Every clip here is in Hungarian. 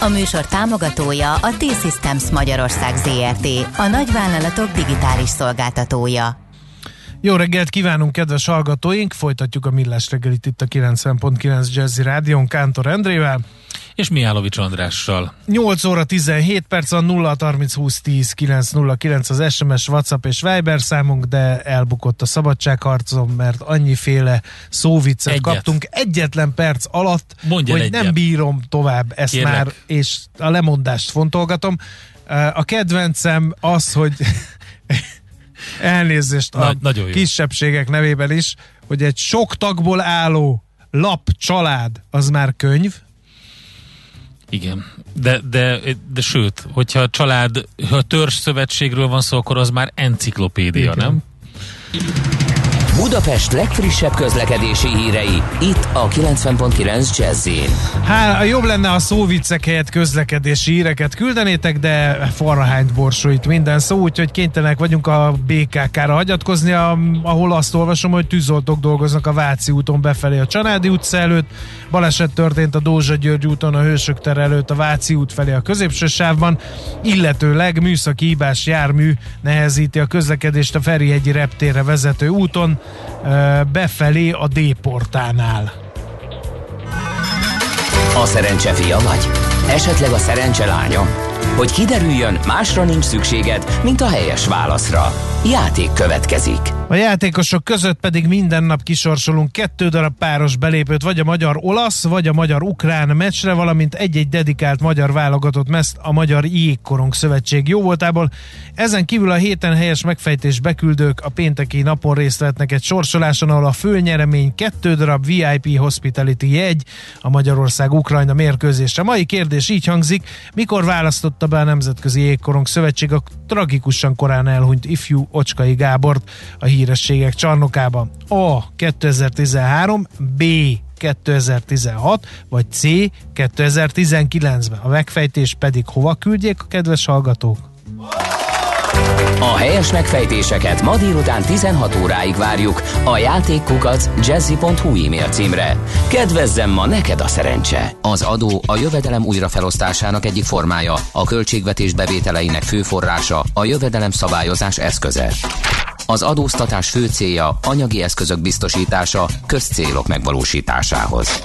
A műsor támogatója a T-Systems Magyarország ZRT, a nagyvállalatok digitális szolgáltatója. Jó reggelt kívánunk, kedves hallgatóink! Folytatjuk a Millás reggelit itt a 90.9 Jazzy Rádion Kántor Endrével. És Mihálovics Andrással. 8 óra 17 perc van 0 30 20 10 909 az SMS, WhatsApp és Viber számunk, de elbukott a szabadságharcom, mert annyiféle szóviccet Egyet. kaptunk egyetlen perc alatt, Mondjál hogy egyet. nem bírom tovább ezt Kérlek. már, és a lemondást fontolgatom. A kedvencem az, hogy elnézést a Na- nagyon jó. kisebbségek nevében is, hogy egy sok tagból álló lap család az már könyv, Igen. De, de, de sőt, hogyha a család, ha a törzs szövetségről van szó, akkor az már enciklopédia, Igen. nem? Budapest legfrissebb közlekedési hírei, itt a 90.9 jazz Hát jobb lenne, ha szóviccek helyett közlekedési híreket küldenétek, de farrahányt borsóit minden szó, úgyhogy kénytelenek vagyunk a BKK-ra hagyatkozni, a- ahol azt olvasom, hogy tűzoltók dolgoznak a Váci úton befelé a Csanádi utca előtt, baleset történt a Dózsa György úton a Hősök tere előtt a Váci út felé a középső sávban, illetőleg műszaki hibás jármű nehezíti a közlekedést a Ferihegyi reptérre vezető úton, befelé a D-portánál. A szerencse fia vagy? Esetleg a szerencse lánya? Hogy kiderüljön, másra nincs szükséged, mint a helyes válaszra. Játék következik. A játékosok között pedig minden nap kisorsolunk kettő darab páros belépőt, vagy a magyar-olasz, vagy a magyar-ukrán meccsre, valamint egy-egy dedikált magyar válogatott meszt a Magyar Jégkorong Szövetség jóvoltából. Ezen kívül a héten helyes megfejtés beküldők a pénteki napon részt vehetnek egy sorsoláson, ahol a főnyeremény kettő darab VIP Hospitality jegy a Magyarország-Ukrajna mérkőzésre. Mai kérdés így hangzik, mikor választotta be a Nemzetközi Jégkorong Szövetség a tragikusan korán elhunyt ifjú Ocskai Gábort a hírességek csarnokába? A. 2013, B. 2016, vagy C. 2019-ben. A megfejtés pedig hova küldjék a kedves hallgatók? A helyes megfejtéseket ma délután 16 óráig várjuk a játékkukac jazzy.hu e-mail címre. Kedvezzem ma neked a szerencse! Az adó a jövedelem újrafelosztásának egyik formája, a költségvetés bevételeinek fő forrása, a jövedelem szabályozás eszköze. Az adóztatás fő célja anyagi eszközök biztosítása közcélok megvalósításához.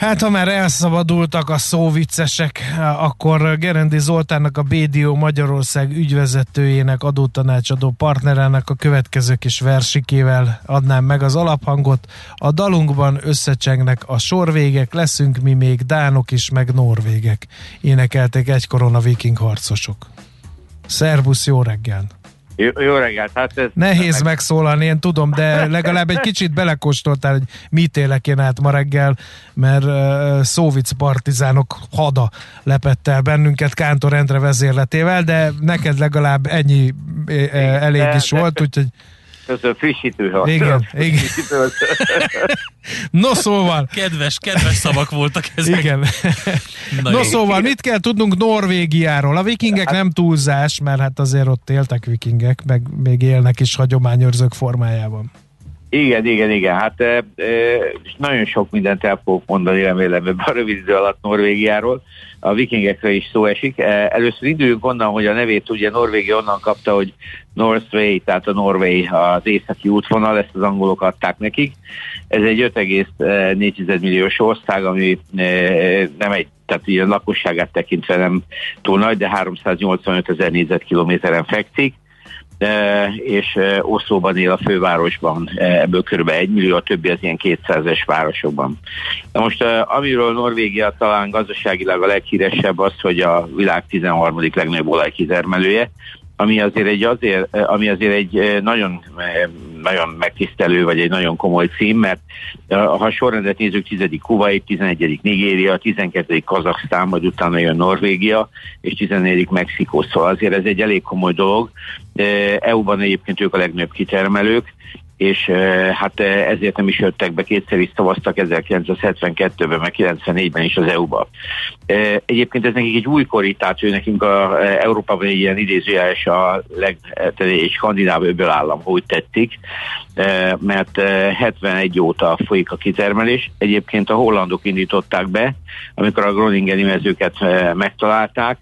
Hát, ha már elszabadultak a szóviccesek, akkor Gerendi Zoltánnak, a BDO Magyarország ügyvezetőjének, adótanácsadó partnerának a következő kis versikével adnám meg az alaphangot. A dalunkban összecsengnek a sorvégek, leszünk mi még dánok is, meg norvégek. Énekelték egykoron a viking harcosok. Szervusz, jó reggel! Jó, jó reggelt, hát ez... Nehéz megszólalni, én tudom, de legalább egy kicsit belekóstoltál, hogy mit élek én át ma reggel, mert uh, szóvic partizánok hada lepett el bennünket Kántor Endre vezérletével, de neked legalább ennyi uh, elég de- is de- volt, úgyhogy Köszönöm, frissítő hat. Igen, igen. No szóval, Kedves, kedves szavak voltak ezek. igen. Na No jó. szóval, mit kell tudnunk Norvégiáról? A vikingek nem túlzás, mert hát azért ott éltek vikingek, meg még élnek is hagyományőrzők formájában. Igen, igen, igen. Hát e, e, nagyon sok mindent el fogok mondani remélem ebben a rövid idő alatt Norvégiáról. A vikingekről is szó esik. E, először induljunk onnan, hogy a nevét ugye Norvégia onnan kapta, hogy Northway, tehát a Norway az északi útvonal, ezt az angolok adták nekik. Ez egy 5,4 milliós ország, ami e, nem egy tehát a lakosságát tekintve nem túl nagy, de 385 ezer négyzetkilométeren fekszik és Oszlóban él a fővárosban, ebből kb. 1 millió, a többi az ilyen 200-es városokban. Na most, amiről Norvégia talán gazdaságilag a leghíresebb az, hogy a világ 13. legnagyobb olajkitermelője, ami azért egy, azért, ami azért egy nagyon, nagyon megtisztelő, vagy egy nagyon komoly cím, mert ha sorrendet nézzük, 10. Kuwait, 11. Nigéria, 12. Kazaksztán, majd utána jön Norvégia, és 14. Mexikó, szóval azért ez egy elég komoly dolog. EU-ban egyébként ők a legnagyobb kitermelők, és hát ezért nem is jöttek be, kétszer is szavaztak 1972-ben, meg 94-ben is az EU-ba. Egyébként ez nekik egy újkori, tehát ő nekünk a Európában egy ilyen idézőjeles a leg, egy skandináv öböl állam, hogy tettik, mert 71 óta folyik a kitermelés. Egyébként a hollandok indították be, amikor a Groningeni mezőket megtalálták,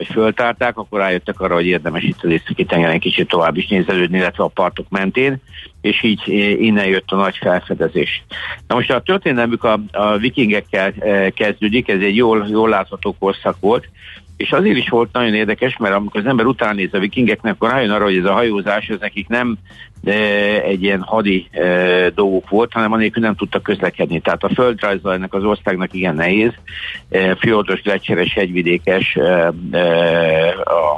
vagy föltárták, akkor rájöttek arra, hogy érdemes itt az északi tengeren kicsit tovább is nézelődni, illetve a partok mentén, és így eh, innen jött a nagy felfedezés. Na most a történelmük a, a vikingekkel eh, kezdődik, ez egy jól, jól látható korszak volt, és azért is volt nagyon érdekes, mert amikor az ember után néz a vikingeknek, akkor rájön arra, hogy ez a hajózás, ez nekik nem de egy ilyen hadi e, dolgok volt, hanem anélkül nem tudtak közlekedni. Tehát a földrajza ennek az országnak igen nehéz, e, fjordos, lecseres, hegyvidékes e, e,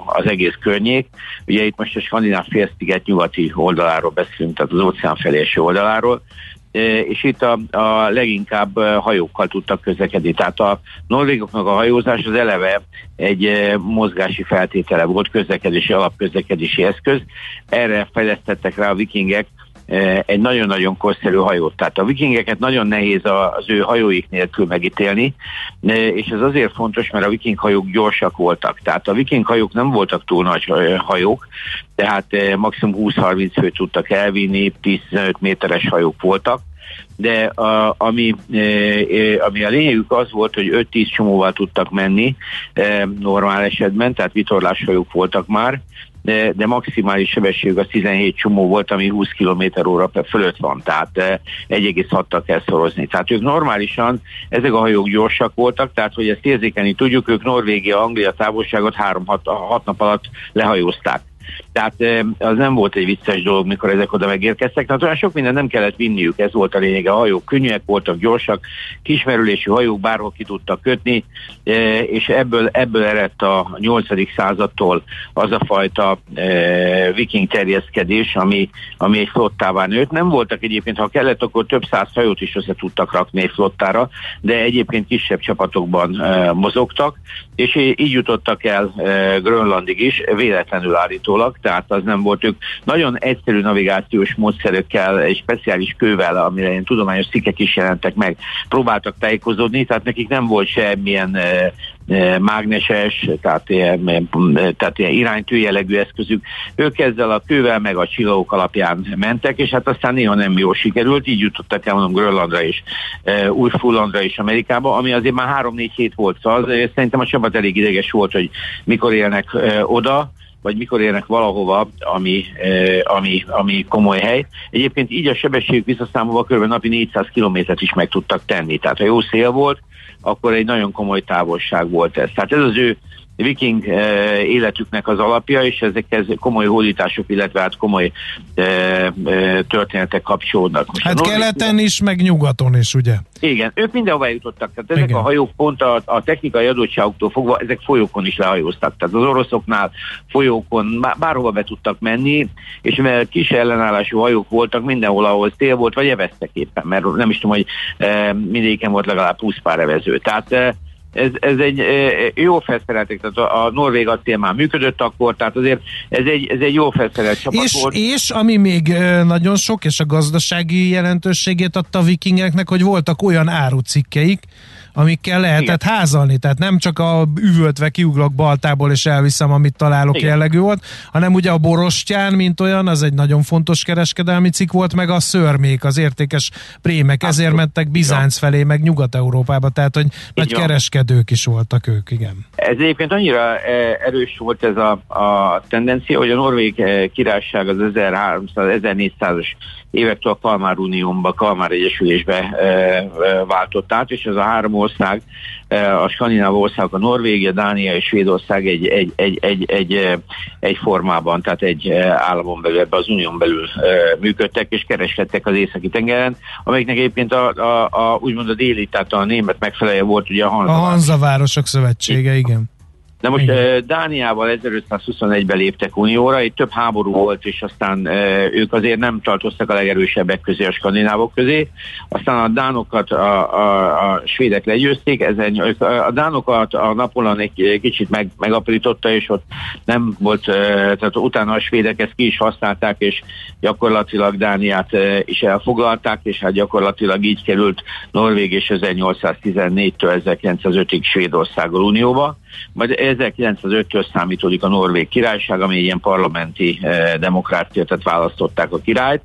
az egész környék. Ugye itt most a skandináv félsziget nyugati oldaláról beszélünk, tehát az óceán felé oldaláról, és itt a, a leginkább hajókkal tudtak közlekedni. Tehát a norvégoknak a hajózás az eleve egy mozgási feltétele volt, közlekedési, alapközlekedési eszköz. Erre fejlesztettek rá a vikingek egy nagyon-nagyon korszerű hajót. Tehát a vikingeket nagyon nehéz az ő hajóik nélkül megítélni, és ez azért fontos, mert a viking hajók gyorsak voltak. Tehát a viking hajók nem voltak túl nagy hajók, tehát maximum 20-30 főt tudtak elvinni, 15 méteres hajók voltak, de a, ami, ami a lényegük az volt, hogy 5-10 csomóval tudtak menni normál esetben, tehát vitorláshajók voltak már, de, de maximális sebesség az 17 csomó volt, ami 20 km óra fölött van, tehát 1,6-tal kell szorozni. Tehát ők normálisan, ezek a hajók gyorsak voltak, tehát hogy ezt érzékeni tudjuk, ők Norvégia, Anglia távolságot 3-6 nap alatt lehajózták. Tehát az nem volt egy vicces dolog, mikor ezek oda megérkeztek. Tehát olyan sok minden nem kellett vinniük, ez volt a lényeg. A hajók könnyűek voltak, gyorsak, kismerülésű hajók bárhol ki tudtak kötni, és ebből, ebből eredt a 8. századtól az a fajta viking terjeszkedés, ami, ami egy flottává nőtt. Nem voltak egyébként, ha kellett, akkor több száz hajót is össze tudtak rakni egy flottára, de egyébként kisebb csapatokban mozogtak, és így jutottak el Grönlandig is, véletlenül állító állítólag, tehát az nem volt ők. Nagyon egyszerű navigációs módszerekkel, egy speciális kővel, amire ilyen tudományos cikkek is jelentek meg, próbáltak tájékozódni, tehát nekik nem volt semmilyen e, e, mágneses, tehát ilyen, tehát ilyen iránytű jellegű eszközük. Ők ezzel a kővel meg a csillagok alapján mentek, és hát aztán néha nem jól sikerült, így jutottak el mondom Grönlandra és e, Új-Fullandra és Amerikába, ami azért már 3-4 hét volt, szóval szerintem a csapat elég ideges volt, hogy mikor élnek oda, vagy mikor érnek valahova, ami, ami, ami komoly hely. Egyébként így a sebesség visszaszámolva kb. napi 400 kilométert is meg tudtak tenni. Tehát ha jó szél volt, akkor egy nagyon komoly távolság volt ez. Tehát ez az ő viking eh, életüknek az alapja, és ezekhez komoly hódítások, illetve hát komoly eh, eh, történetek kapcsolódnak. Most hát keleten is, meg nyugaton is, ugye? Igen, ők mindenhova jutottak, tehát ezek Igen. a hajók pont a, a technikai adottságoktól fogva, ezek folyókon is lehajóztak, tehát az oroszoknál folyókon bárhova be tudtak menni, és mivel kis ellenállású hajók voltak mindenhol, ahol tél volt, vagy eveztek éppen, mert nem is tudom, hogy e, mindegyiken volt legalább 20 pár evező. Tehát e, ez, ez egy jó felszerelték, tehát a, a norvég acél már működött akkor, tehát azért ez egy, ez egy jó felszerelt csapat és, volt. És ami még nagyon sok, és a gazdasági jelentőségét adta a vikingeknek, hogy voltak olyan árucikkeik, amikkel lehetett Igen. házalni, tehát nem csak a üvöltve kiuglok baltából és elviszem, amit találok Igen. jellegű volt, hanem ugye a borostyán, mint olyan, az egy nagyon fontos kereskedelmi cikk volt, meg a szörmék, az értékes prémek, Abszolút. ezért mentek Bizánc felé, meg Nyugat-Európába, tehát hogy Így nagy van. kereskedők is voltak ők, igen. Ez egyébként annyira e, erős volt ez a, a tendencia, hogy a Norvég e, királyság az 1300-1400-as évektől a Kalmár Uniónba, Kalmár Egyesülésbe e, váltott át, és ez a három ország, a skandináv ország, a Norvégia, Dánia és Svédország egy, egy, egy, egy, egy, egy formában, tehát egy államon belül, ebbe az unión belül működtek és kereskedtek az északi tengeren, amelyiknek egyébként a, a, a úgymond a déli, tehát a német megfelelője volt ugye a Hanza. A Hanza Városok Szövetsége, igen. De most Igen. Dániával 1521-ben léptek unióra, itt több háború volt, és aztán ők azért nem tartoztak a legerősebbek közé, a skandinávok közé. Aztán a dánokat a, a, a svédek legyőzték, ezen, a dánokat a Napoleon egy kicsit meg, megaprította, és ott nem volt, tehát utána a svédek ezt ki is használták, és gyakorlatilag Dániát is elfoglalták, és hát gyakorlatilag így került Norvég és 1814-től 1905-ig Svédországgal unióba. Majd 1905-től számítódik a Norvég királyság, ami ilyen parlamenti eh, demokrácia, tehát választották a királyt,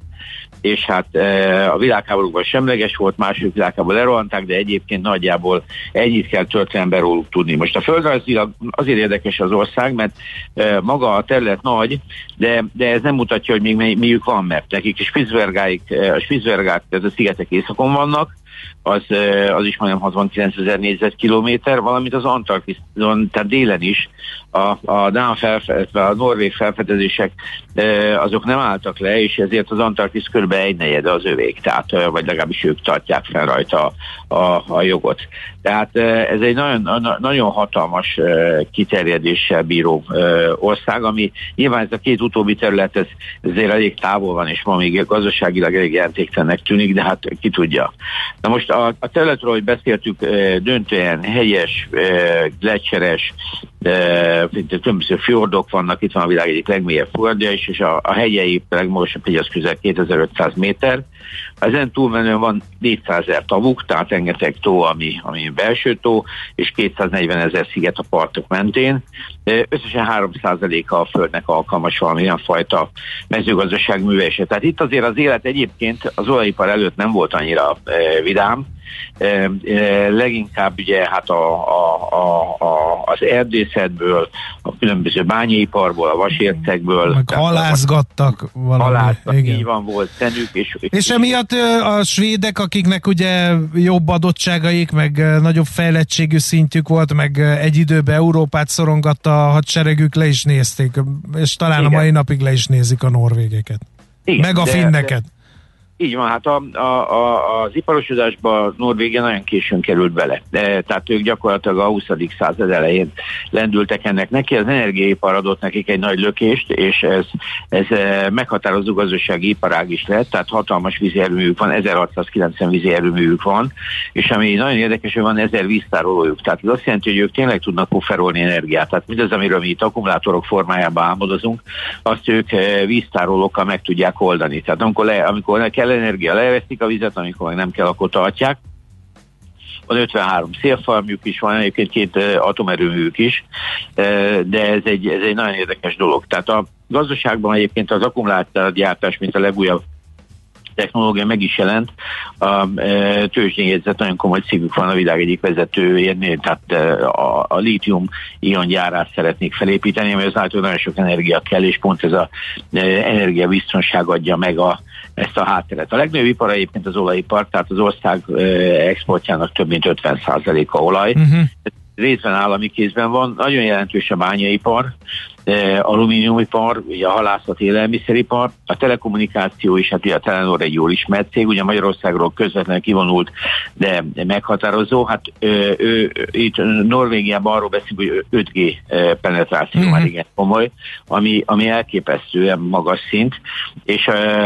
és hát e, a világháborúban semleges volt, második világháborúban lerohanták, de egyébként nagyjából ennyit kell történelemben róluk tudni. Most a földrajzilag azért érdekes az ország, mert e, maga a terület nagy, de, de ez nem mutatja, hogy még miük van, mert nekik Spitzbergáig, e, a Spitzbergák, ez a szigetek északon vannak, az, az is majdnem 69 ezer négyzetkilométer, valamint az Antarktiszon, tehát délen is a, a Dán felfedezések, a norvég felfedezések azok nem álltak le, és ezért az Antarktisz kb. egy negyede az övék, tehát, vagy legalábbis ők tartják fel rajta a, a jogot. Tehát ez egy nagyon, nagyon hatalmas kiterjedéssel bíró ország, ami nyilván ez a két utóbbi terület ez, ezért elég távol van, és ma még gazdaságilag elég jelentéktelennek tűnik, de hát ki tudja. Na most a, a területről, hogy beszéltük, döntően helyes, gletseres, különböző fjordok vannak, itt van a világ egyik legmélyebb fordja is, és a, a hegyei legmagasabb hegy az közel 2500 méter. Ezen túlmenően van 400 ezer tavuk, tehát rengeteg tó, ami, ami belső tó, és 240 ezer sziget a partok mentén. Összesen 3%-a a földnek alkalmas valamilyen fajta mezőgazdaság művelése. Tehát itt azért az élet egyébként az olajipar előtt nem volt annyira vidám, leginkább ugye hát a, a, a, a, az erdészetből, a különböző bányaiparból, a vasércekből. Meg halászgattak valami. Halászgattak, igen. így van, volt tenük. És, és emiatt a svédek, akiknek ugye jobb adottságaik, meg nagyobb fejlettségű szintjük volt, meg egy időben Európát szorongatta a hadseregük, le is nézték, és talán igen. a mai napig le is nézik a norvégeket. Igen, meg a de, finneket. De, így van, hát a, a, a, az iparosodásba Norvégia nagyon későn került bele. De, tehát ők gyakorlatilag a 20. század elején lendültek ennek neki. Az energiaipar adott nekik egy nagy lökést, és ez, ez eh, meghatározó gazdasági iparág is lett, tehát hatalmas vízi erőművük van, 1690 vízi erőművük van, és ami nagyon érdekes, hogy van 1000 víztárolójuk. Tehát ez azt jelenti, hogy ők tényleg tudnak pufferolni energiát. Tehát mindaz, amiről mi itt akkumulátorok formájában álmodozunk, azt ők eh, víztárolókkal meg tudják oldani. Tehát amikor, le, amikor kell kell energia, leveszik a vizet, amikor meg nem kell, akkor tartják. Van 53 szélfarmjuk is, van egyébként két atomerőművük is, de ez egy, ez egy nagyon érdekes dolog. Tehát a gazdaságban egyébként az akkumulátorgyártás, mint a legújabb technológia meg is jelent. A e, tőzsdényjegyzet nagyon komoly cégük van a világ egyik vezetőjénél, tehát e, a, a lítium ion gyárát szeretnék felépíteni, mert az általában nagyon sok energia kell, és pont ez a e, energiabiztonság adja meg a, ezt a hátteret. A legnagyobb ipar egyébként az olajipar, tehát az ország exportjának több mint 50%-a olaj. Uh-huh részben állami kézben van, nagyon jelentős a bányaipar, alumíniumipar, ugye a halászat, élelmiszeripar, a telekommunikáció is, hát a Telenor egy jól ismert cég, ugye Magyarországról közvetlenül kivonult, de meghatározó. Hát ő, ő, itt Norvégiában arról beszélünk, hogy 5G penetráció mm-hmm. már igen komoly, ami, ami elképesztően magas szint, és a,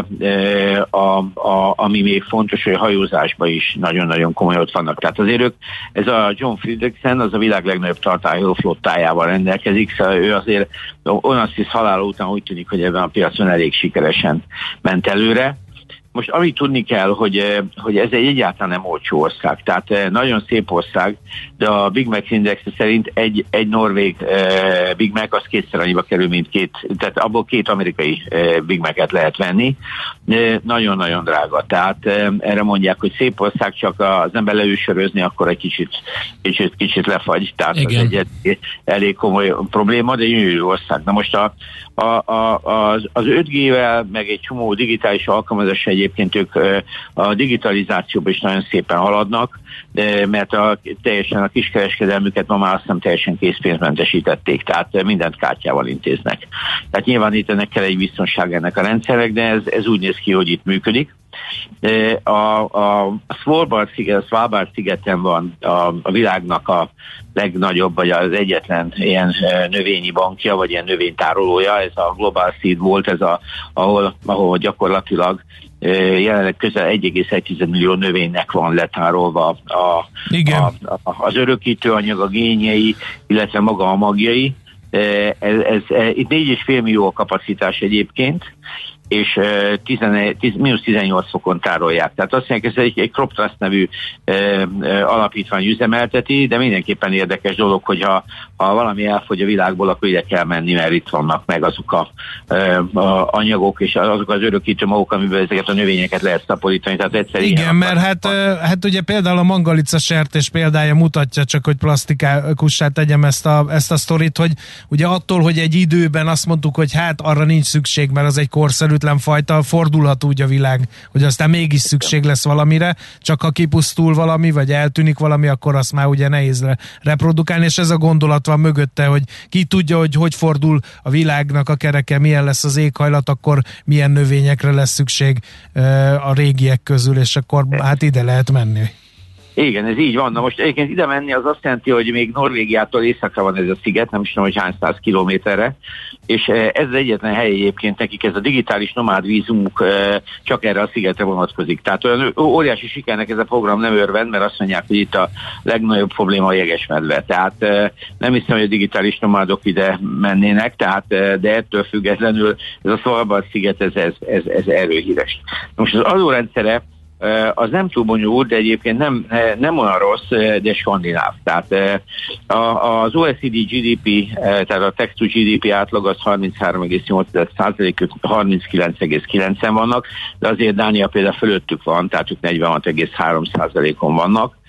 a, a, ami még fontos, hogy a hajózásban is nagyon-nagyon komoly ott vannak. Tehát azért ők, ez a John Friedrichsen, az a világ legnagyobb tartályú flottájával rendelkezik, szóval ő azért Onassis halála után úgy tűnik, hogy ebben a piacon elég sikeresen ment előre. Most amit tudni kell, hogy, eh, hogy ez egy egyáltalán nem olcsó ország, tehát eh, nagyon szép ország, de a Big Mac Index szerint egy, egy norvég eh, Big Mac az kétszer annyiba kerül, mint két, tehát abból két amerikai Big Mac-et lehet venni. Nagyon-nagyon drága, tehát erre mondják, hogy szép ország, csak az ember leülsörözni, akkor egy kicsit, kicsit, kicsit lefagy, tehát Igen. ez egy elég komoly probléma, de gyönyörű ország. Na most a, a, a, az, az 5G-vel, meg egy csomó digitális alkalmazás egy egyébként ők a digitalizációban is nagyon szépen haladnak, mert a, teljesen a kiskereskedelmüket ma már azt hiszem teljesen készpénzmentesítették, tehát mindent kártyával intéznek. Tehát nyilván itt ennek kell egy biztonság ennek a rendszerek, de ez, ez úgy néz ki, hogy itt működik. A, a, a Svalbard, sziget, Svalbard szigeten van a, a világnak a legnagyobb, vagy az egyetlen ilyen növényi bankja, vagy ilyen növénytárolója, ez a Global Seed volt, ez a, ahol, ahol gyakorlatilag jelenleg közel 1,1 millió növénynek van letárolva a, Igen. A, a, az örökítőanyag, a gényei, illetve maga a magjai. Ez, ez, ez, itt 4,5 millió a kapacitás egyébként, és 11, 10, mínusz 18 fokon tárolják. Tehát azt mondják, ez egy, egy Crop Trust nevű e, e, alapítvány üzemelteti, de mindenképpen érdekes dolog, hogyha ha valami elfogy a világból, akkor ide kell menni, mert itt vannak meg azok a, e, a anyagok és azok az örökítő magok, amiben ezeket a növényeket lehet szaporítani. Tehát egyszer Igen, mert hát, hát ugye például a mangalica sertés példája mutatja csak, hogy plastikussá tegyem ezt a, ezt a sztorit, hogy ugye attól, hogy egy időben azt mondtuk, hogy hát arra nincs szükség, mert az egy korszerű ismeretlen fajta, fordulhat úgy a világ, hogy aztán mégis szükség lesz valamire, csak ha kipusztul valami, vagy eltűnik valami, akkor azt már ugye nehéz reprodukálni, és ez a gondolat van mögötte, hogy ki tudja, hogy hogy fordul a világnak a kereke, milyen lesz az éghajlat, akkor milyen növényekre lesz szükség a régiek közül, és akkor hát ide lehet menni. Igen, ez így van. Na most egyébként ide menni az azt jelenti, hogy még Norvégiától északra van ez a sziget, nem is tudom, hogy hány száz kilométerre, és eh, ez az egyetlen hely egyébként nekik, ez a digitális nomád vízumuk eh, csak erre a szigetre vonatkozik. Tehát olyan óriási sikernek ez a program nem örvend, mert azt mondják, hogy itt a legnagyobb probléma a jegesmedve. Tehát eh, nem hiszem, hogy a digitális nomádok ide mennének, tehát, de ettől függetlenül ez a Svalbard sziget, ez, ez, ez, ez erről híres. Most az adórendszere az nem túl bonyolult, de egyébként nem, nem olyan rossz, de skandináv. Tehát az OECD GDP, tehát a text to GDP átlag az 33,8% 39,9 vannak, de azért Dánia például fölöttük van, tehát ők 46,3% on vannak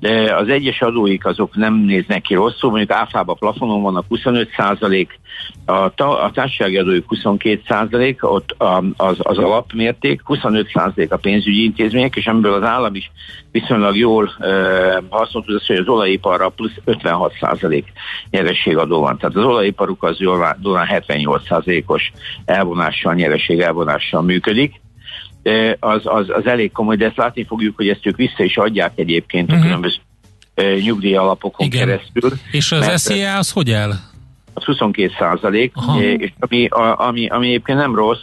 de az egyes adóik azok nem néznek ki rosszul, mondjuk áfába plafonon vannak 25 százalék, a, ta, a társasági adóik 22 százalék, ott az, az alapmérték, 25 százalék a pénzügyi intézmények, és amiből az állam is viszonylag jól e, hasznolt, az, hogy az olajiparra plusz 56 százalék nyerességadó van. Tehát az olajiparuk az jól, jól 78 százalékos elvonással, nyereség elvonással működik az, az, az elég komoly, de ezt látni fogjuk, hogy ezt ők vissza is adják egyébként uh-huh. a mhm. különböző nyugdíj alapokon Igen. keresztül. És az SZIA az hogy el? Az 22 százalék, és ami, a, ami, ami egyébként nem rossz,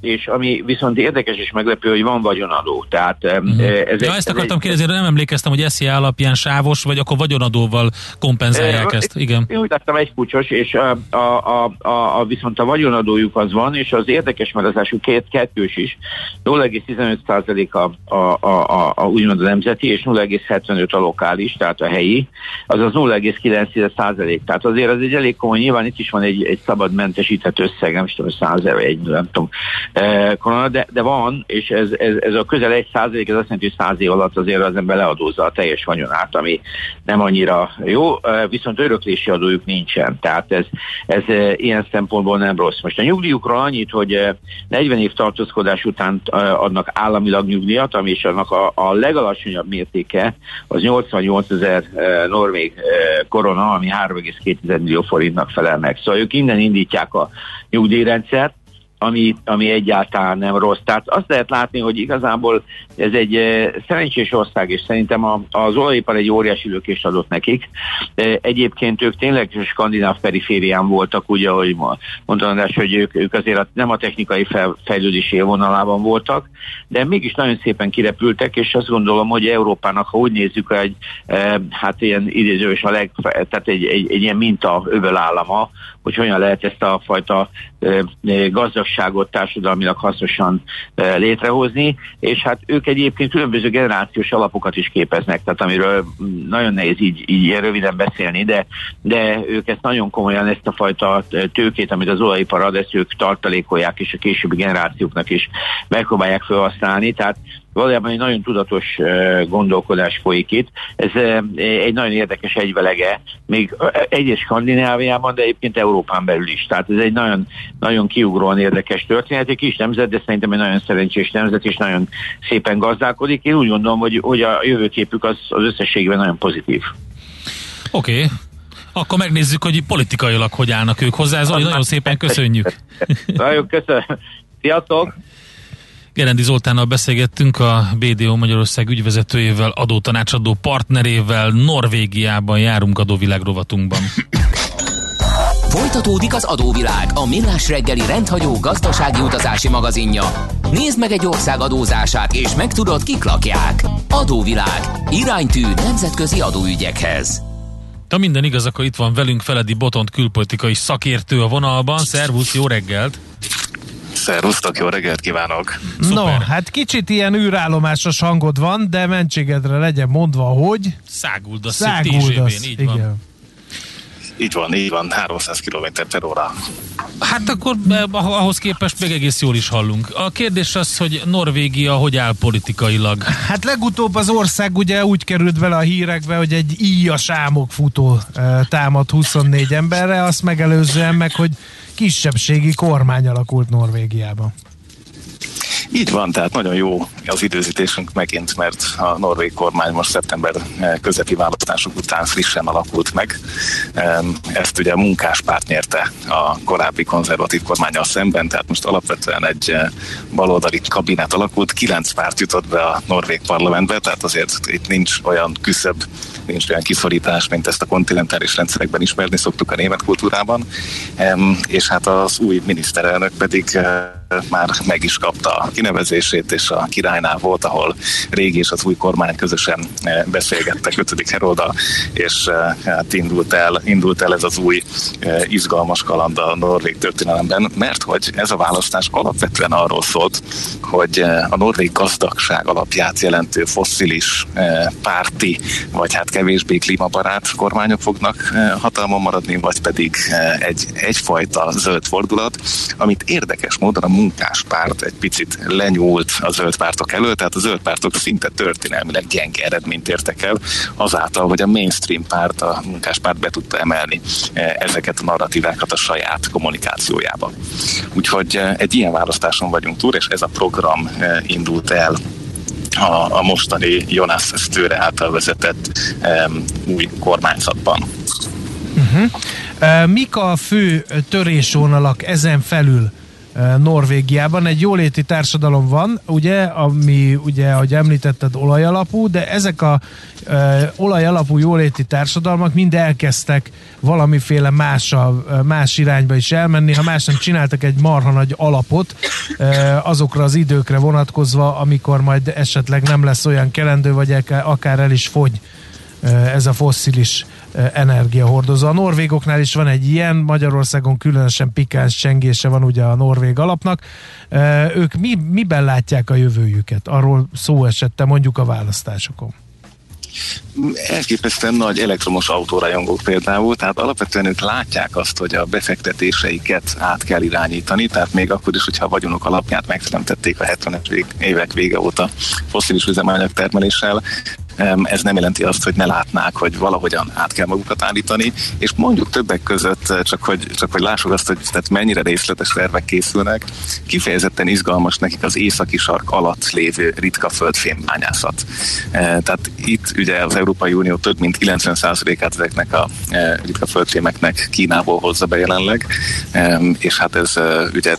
és ami viszont érdekes és meglepő, hogy van vagyonadó. Tehát, uh-huh. ez ja, egy, ezt akartam kérdezni, nem emlékeztem, hogy SZIA alapján sávos, vagy akkor vagyonadóval kompenzálják e, ezt. Igen. Én úgy láttam egy kulcsos, és a, a, a, a, viszont a vagyonadójuk az van, és az érdekes, mert az első két kettős is 0,15% a, a, a, a, a úgymond a nemzeti, és 0,75 a lokális, tehát a helyi, azaz 0,9%. Tehát azért az egy elég komoly, nyilván itt is van egy, egy szabad mentesített összeg, nem is tudom, 100 ezer, egy, nem eh, korona, de, de van, és ez, ez, ez a közel egy százalék, ez azt jelenti, hogy száz év alatt azért az ember leadózza a teljes vagyonát, ami nem annyira jó, eh, viszont öröklési adójuk nincsen, tehát ez, ez eh, ilyen szempontból nem rossz. Most a nyugdíjukról annyit, hogy 40 év tartózkodás után adnak államilag nyugdíjat, ami is annak a, a legalacsonyabb mértéke az 88 ezer norvég korona, ami 3,2 millió forintnak felel meg. Szóval ők innen indítják a nyugdíjrendszert, ami, ami egyáltalán nem rossz. Tehát azt lehet látni, hogy igazából ez egy eh, szerencsés ország, és szerintem a, az olajipar egy óriási lökést adott nekik. Egyébként ők tényleg skandináv periférián voltak, ugye, ahogy András, hogy ők, ők azért nem a technikai fejlődés élvonalában voltak, de mégis nagyon szépen kirepültek, és azt gondolom, hogy Európának, ha úgy nézzük, egy, eh, hát ilyen idézős a leg, tehát egy, egy, egy ilyen minta öbölállama, hogy hogyan lehet ezt a fajta gazdagságot társadalmilag hasznosan létrehozni, és hát ők egyébként különböző generációs alapokat is képeznek, tehát amiről nagyon nehéz így, így röviden beszélni, de, de ők ezt nagyon komolyan, ezt a fajta tőkét, amit az olajipar ad, ezt ők tartalékolják, és a későbbi generációknak is megpróbálják felhasználni, tehát valójában egy nagyon tudatos gondolkodás folyik itt. Ez egy nagyon érdekes egyvelege, még egyes Skandináviában, de egyébként Európán belül is. Tehát ez egy nagyon, nagyon kiugróan érdekes történet, egy kis nemzet, de szerintem egy nagyon szerencsés nemzet, és nagyon szépen gazdálkodik. Én úgy gondolom, hogy, hogy a jövőképük az, az összességben nagyon pozitív. Oké, okay. Akkor megnézzük, hogy politikailag hogy állnak ők hozzá. Zoli, nagyon szépen köszönjük. Nagyon köszönöm. Sziasztok! Gerendi Zoltánnal beszélgettünk a BDO Magyarország ügyvezetőjével, adótanácsadó partnerével, Norvégiában járunk adóvilág rovatunkban. Folytatódik az adóvilág, a millás reggeli rendhagyó gazdasági utazási magazinja. Nézd meg egy ország adózását, és megtudod, kik lakják. Adóvilág. Iránytű nemzetközi adóügyekhez. Ha minden igaz, akkor itt van velünk Feledi Botont külpolitikai szakértő a vonalban. Szervusz, jó reggelt! Szervusztok, jó reggelt kívánok! Szuper. No, hát kicsit ilyen űrállomásos hangod van, de mentségedre legyen mondva, hogy... Száguldasz, Száguldasz így igen. Így van, így van, 300 km per óra. Hát akkor eh, ahhoz képest még egész jól is hallunk. A kérdés az, hogy Norvégia hogy áll politikailag? Hát legutóbb az ország ugye úgy került vele a hírekbe, hogy egy íja sámok futó eh, támad 24 emberre, azt megelőzően meg, hogy kisebbségi kormány alakult Norvégiában. Így van, tehát nagyon jó az időzítésünk megint, mert a norvég kormány most szeptember eh, közepi választások után frissen alakult meg. Ezt ugye a munkáspárt nyerte a korábbi konzervatív kormányal szemben, tehát most alapvetően egy eh, baloldali kabinet alakult, kilenc párt jutott be a norvég parlamentbe, tehát azért itt nincs olyan küszöbb, nincs olyan kiszorítás, mint ezt a kontinentális rendszerekben ismerni szoktuk a német kultúrában. És hát az új miniszterelnök pedig eh, már meg is kapta a kinevezését, és a királynál volt, ahol régi és az új kormány közösen eh, beszélgettek 5. Heroda, és eh, hát indult el, indult el ez az új eh, izgalmas kaland a norvég történelemben, mert hogy ez a választás alapvetően arról szólt, hogy a norvég gazdagság alapját jelentő fosszilis párti, vagy hát kevésbé klímabarát kormányok fognak hatalmon maradni, vagy pedig egy, egyfajta zöld fordulat, amit érdekes módon a munkáspárt egy picit lenyúlt a zöld pártok elől, tehát a zöld pártok szinte történelmileg gyenge eredményt értek el, azáltal, hogy a mainstream párt, a munkáspárt be tudta emelni eh, ezeket a narratívákat a saját kommunikációjába. Úgyhogy eh, egy ilyen választáson vagyunk túl, és ez a program eh, indult el a, a mostani Jonas Stőre által vezetett um, új kormányzatban. Uh-huh. Mik a fő törésvonalak ezen felül? Norvégiában. Egy jóléti társadalom van, ugye, ami ugye, ahogy említetted, olajalapú, de ezek a e, olajalapú jóléti társadalmak mind elkezdtek valamiféle más, a, más irányba is elmenni, ha más nem csináltak egy marha nagy alapot e, azokra az időkre vonatkozva, amikor majd esetleg nem lesz olyan kelendő, vagy akár el is fogy ez a fosszilis energiahordozó. A norvégoknál is van egy ilyen, Magyarországon különösen pikáns csengése van ugye a norvég alapnak. Ők mi, miben látják a jövőjüket? Arról szó esette mondjuk a választásokon elképesztően nagy elektromos autórajongók például, tehát alapvetően ők látják azt, hogy a befektetéseiket át kell irányítani, tehát még akkor is, hogyha a vagyonok alapját megteremtették a 70-es évek vége óta foszilis üzemanyag termeléssel, ez nem jelenti azt, hogy ne látnák, hogy valahogyan át kell magukat állítani, és mondjuk többek között, eh, csak hogy, csak hogy lássuk azt, hogy tehát mennyire részletes tervek készülnek, kifejezetten izgalmas nekik az északi sark alatt lévő ritka földfémbányászat. Eh, tehát itt ugye az Európai Unió több mint 90%-át ezeknek a eh, ritka földfémeknek Kínából hozza be jelenleg, és hát ez ugye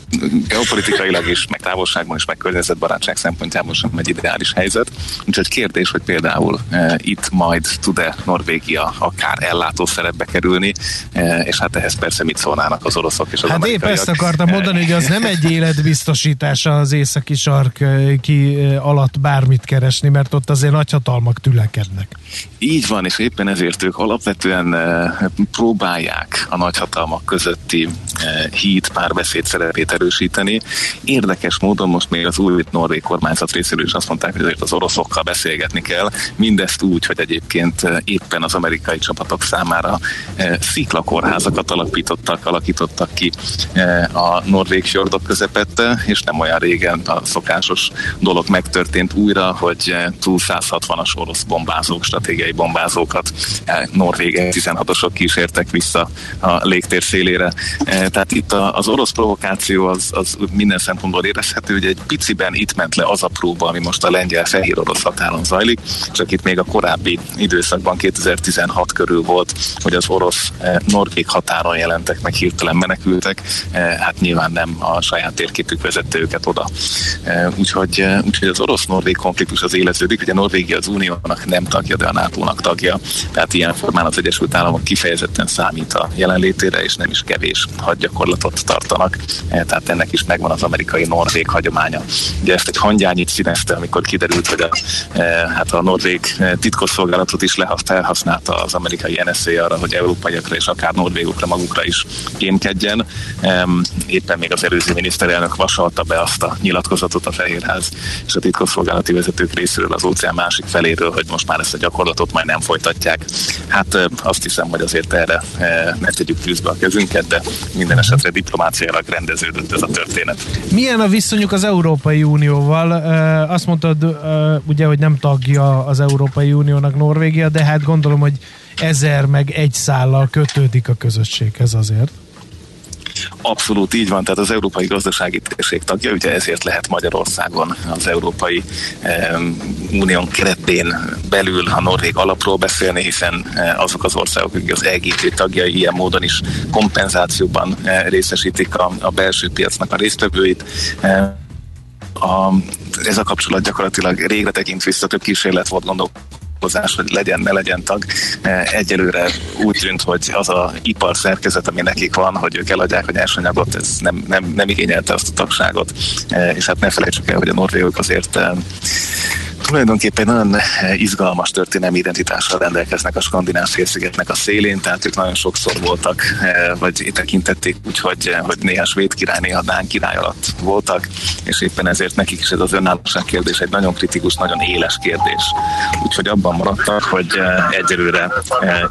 geopolitikailag is, meg távolságban is, meg környezetbarátság szempontjából sem egy ideális helyzet. Úgyhogy kérdés, hogy például például e, itt majd tud-e Norvégia akár ellátó szerepbe kerülni, e, és hát ehhez persze mit szólnának az oroszok és az Hát épp ezt akartam mondani, hogy az nem egy életbiztosítása az északi sark ki alatt bármit keresni, mert ott azért nagyhatalmak tülekednek. Így van, és éppen ezért ők alapvetően próbálják a nagyhatalmak közötti híd párbeszéd szerepét erősíteni. Érdekes módon most még az új norvég kormányzat részéről is azt mondták, hogy azért az oroszokkal beszélgetni kell. Mindezt úgy, hogy egyébként éppen az amerikai csapatok számára sziklakórházakat alapítottak, alakítottak ki a norvég fjordok közepette, és nem olyan régen a szokásos dolog megtörtént újra, hogy túl 160-as orosz bombázók, stratégiai bombázókat norvég 16-osok kísértek vissza a légtér szélére. Tehát itt az orosz provokáció az, az minden szempontból érezhető, hogy egy piciben itt ment le az a próba, ami most a lengyel-fehér orosz határon zajlik, csak itt még a korábbi időszakban 2016 körül volt, hogy az orosz norvég határon jelentek meg hirtelen menekültek, hát nyilván nem a saját térképük vezette őket oda. Úgyhogy, úgyhogy az orosz-norvég konfliktus az éleződik, ugye Norvégia az uniónak nem tagja, de a NATO-nak tagja, tehát ilyen formán az Egyesült Államok kifejezetten számít a jelenlétére, és nem is kevés hadgyakorlatot tartanak, tehát ennek is megvan az amerikai-norvég hagyománya. Ugye ezt egy hangyányit színezte, amikor kiderült, hogy a, hát a norvég titkosszolgálatot is felhasználta az amerikai NSA arra, hogy európaiakra és akár norvégokra magukra is kémkedjen. Éppen még az előző miniszterelnök vasalta be azt a nyilatkozatot a Fehérház és a titkosszolgálati vezetők részéről az óceán másik feléről, hogy most már ezt a gyakorlatot majd nem folytatják. Hát azt hiszem, hogy azért erre ne tegyük tűzbe a kezünket, de minden esetre diplomáciailag rendeződött ez a történet. Milyen a viszonyuk az Európai Unióval? Azt mondtad ugye, hogy nem tagja az Európai Uniónak Norvégia, de hát gondolom, hogy ezer meg egy szállal kötődik a közösséghez azért. Abszolút így van, tehát az Európai Gazdasági Térség tagja, ugye ezért lehet Magyarországon az Európai um, Unión keretén belül a Norvég alapról beszélni, hiszen uh, azok az országok, akik az EGT tagjai ilyen módon is kompenzációban uh, részesítik a, a belső piacnak a résztvevőit. Uh, a, ez a kapcsolat gyakorlatilag régre tekint vissza, több kísérlet volt gondolok vonatkozás, hogy legyen, ne legyen tag. E, egyelőre úgy tűnt, hogy az a ipar szerkezet, ami nekik van, hogy ők eladják a nyersanyagot, ez nem, nem, nem igényelte azt a tagságot. E, és hát ne felejtsük el, hogy a norvégok azért e, tulajdonképpen nagyon izgalmas történelmi identitással rendelkeznek a skandináv félszigetnek a szélén, tehát ők nagyon sokszor voltak, vagy tekintették úgy, hogy, hogy néha svéd király, néha Dán király alatt voltak, és éppen ezért nekik is ez az önállóság kérdés egy nagyon kritikus, nagyon éles kérdés. Úgyhogy abban maradtak, hogy egyelőre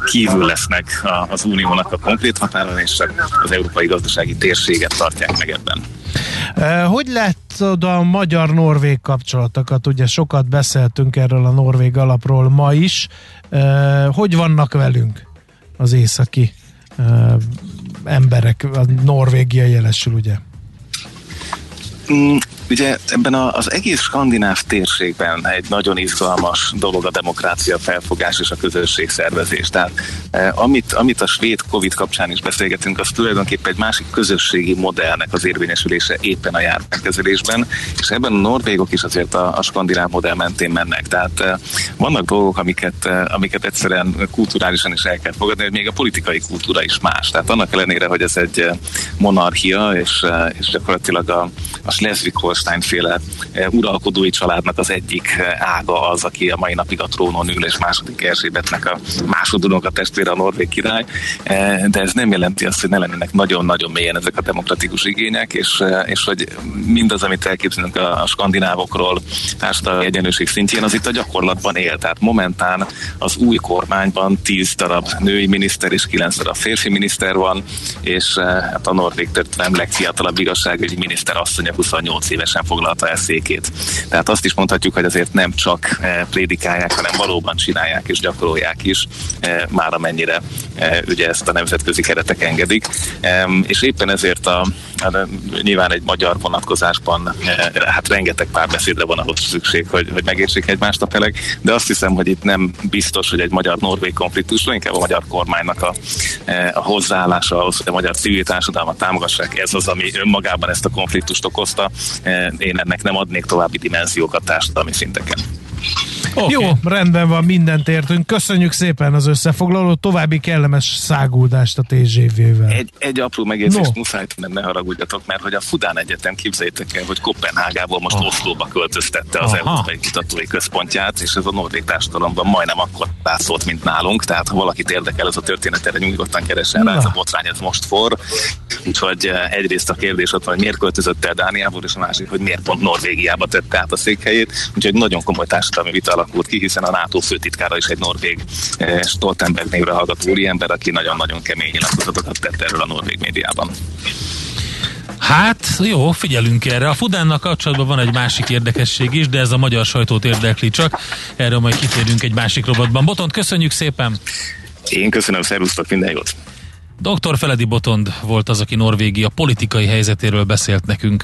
kívül lesznek az uniónak a konkrét határon, és az európai gazdasági térséget tartják meg ebben. Hogy látod a magyar-norvég kapcsolatokat? Ugye sokat beszéltünk erről a norvég alapról ma is. Hogy vannak velünk az északi emberek, a Norvégia jelesül, ugye? Ugye ebben az egész skandináv térségben egy nagyon izgalmas dolog a demokrácia felfogás és a közösség szervezés. Tehát eh, amit, amit a svéd Covid kapcsán is beszélgetünk, az tulajdonképpen egy másik közösségi modellnek az érvényesülése éppen a járványkezelésben, és ebben a norvégok is azért a, a skandináv modell mentén mennek. Tehát eh, vannak dolgok, amiket, eh, amiket egyszerűen kulturálisan is el kell fogadni, hogy még a politikai kultúra is más. Tehát annak ellenére, hogy ez egy monarchia, és, és gyakorlatilag a, a schleswig Holstein féle eh, uralkodói családnak az egyik eh, ága az, aki a mai napig a trónon ül, és második Erzsébetnek a másodunok a testvére a norvég király, eh, de ez nem jelenti azt, hogy ne lennének nagyon-nagyon mélyen ezek a demokratikus igények, és, és hogy mindaz, amit elképzelünk a, a skandinávokról társadalmi egyenlőség szintjén, az itt a gyakorlatban él. Tehát momentán az új kormányban 10 darab női miniszter és 9 darab férfi miniszter van, és hát a norvég történelem legfiatalabb igazságügyi miniszter asszonya 28 évesen foglalta el székét. Tehát azt is mondhatjuk, hogy azért nem csak eh, prédikálják, hanem valóban csinálják és gyakorolják is, eh, már amennyire eh, ugye ezt a nemzetközi keretek engedik. És éppen ezért a, a nyilván egy magyar vonatkozásban hát rengeteg párbeszédre van ahhoz szükség, hogy, hogy megértsék egymást a felek, de azt hiszem, hogy itt nem biztos, hogy egy magyar-norvég konfliktus, inkább a magyar kormánynak a, a hozzáállása ahhoz, hogy a magyar civil társadalmat támogassák, ez az, ami önmagában ezt a konfliktust okozta én ennek nem adnék további dimenziókat társadalmi szinteken. Okay. Jó, rendben van, mindent értünk. Köszönjük szépen az összefoglalót, további kellemes száguldást a TGV-vel. Egy, egy apró megjegyzést no. muszáj nem ne haragudjatok, mert hogy a Fudán Egyetem képzeljétek el, hogy Kopenhágából most oh. Oszlóba költöztette az Aha. Európai Kutatói Központját, és ez a norvég társadalomban majdnem akkor látszott, mint nálunk, tehát ha valakit érdekel ez a történet, erre nyugodtan keresen rá, ez a botrány, ez most for Úgyhogy egyrészt a kérdés ott van, hogy miért költözött el Dániából, és a másik, hogy miért pont Norvégiába tette át a székhelyét. Úgyhogy nagyon komoly társadalmi vita alakult ki, hiszen a NATO főtitkára is egy norvég Stoltenberg névre hallgató úriember, aki nagyon-nagyon kemény nyilatkozatokat tett erről a norvég médiában. Hát jó, figyelünk erre. A Fudánnal kapcsolatban van egy másik érdekesség is, de ez a magyar sajtót érdekli csak. Erről majd kitérünk egy másik robotban. Botont, köszönjük szépen! Én köszönöm, szervusztok, minden jót! Dr. Feledi Botond volt az, aki Norvégia politikai helyzetéről beszélt nekünk.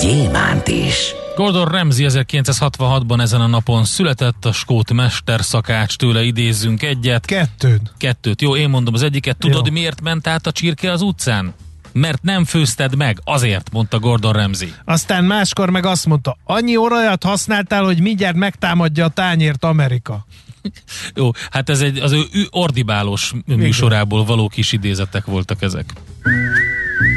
gyémánt is. Gordon Ramsay 1966-ban ezen a napon született, a skót mester szakács, tőle idézzünk egyet. Kettőt. Kettőt. Jó, én mondom az egyiket. Tudod, Jó. miért ment át a csirke az utcán? Mert nem főzted meg, azért, mondta Gordon Ramsay. Aztán máskor meg azt mondta, annyi olajat használtál, hogy mindjárt megtámadja a tányért Amerika. Jó, hát ez egy, az ő ordibálós műsorából való kis idézetek voltak ezek.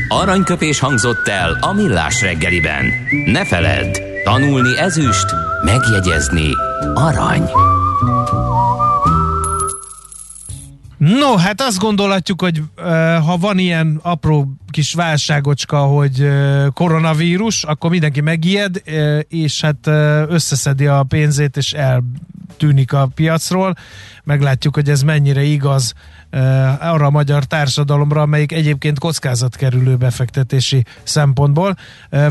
Aranyköpés hangzott el a millás reggeliben. Ne feledd, tanulni ezüst, megjegyezni arany. No, hát azt gondolhatjuk, hogy ha van ilyen apró kis válságocska, hogy koronavírus, akkor mindenki megijed, és hát összeszedi a pénzét, és eltűnik a piacról. Meglátjuk, hogy ez mennyire igaz arra a magyar társadalomra, amelyik egyébként kockázatkerülő befektetési szempontból.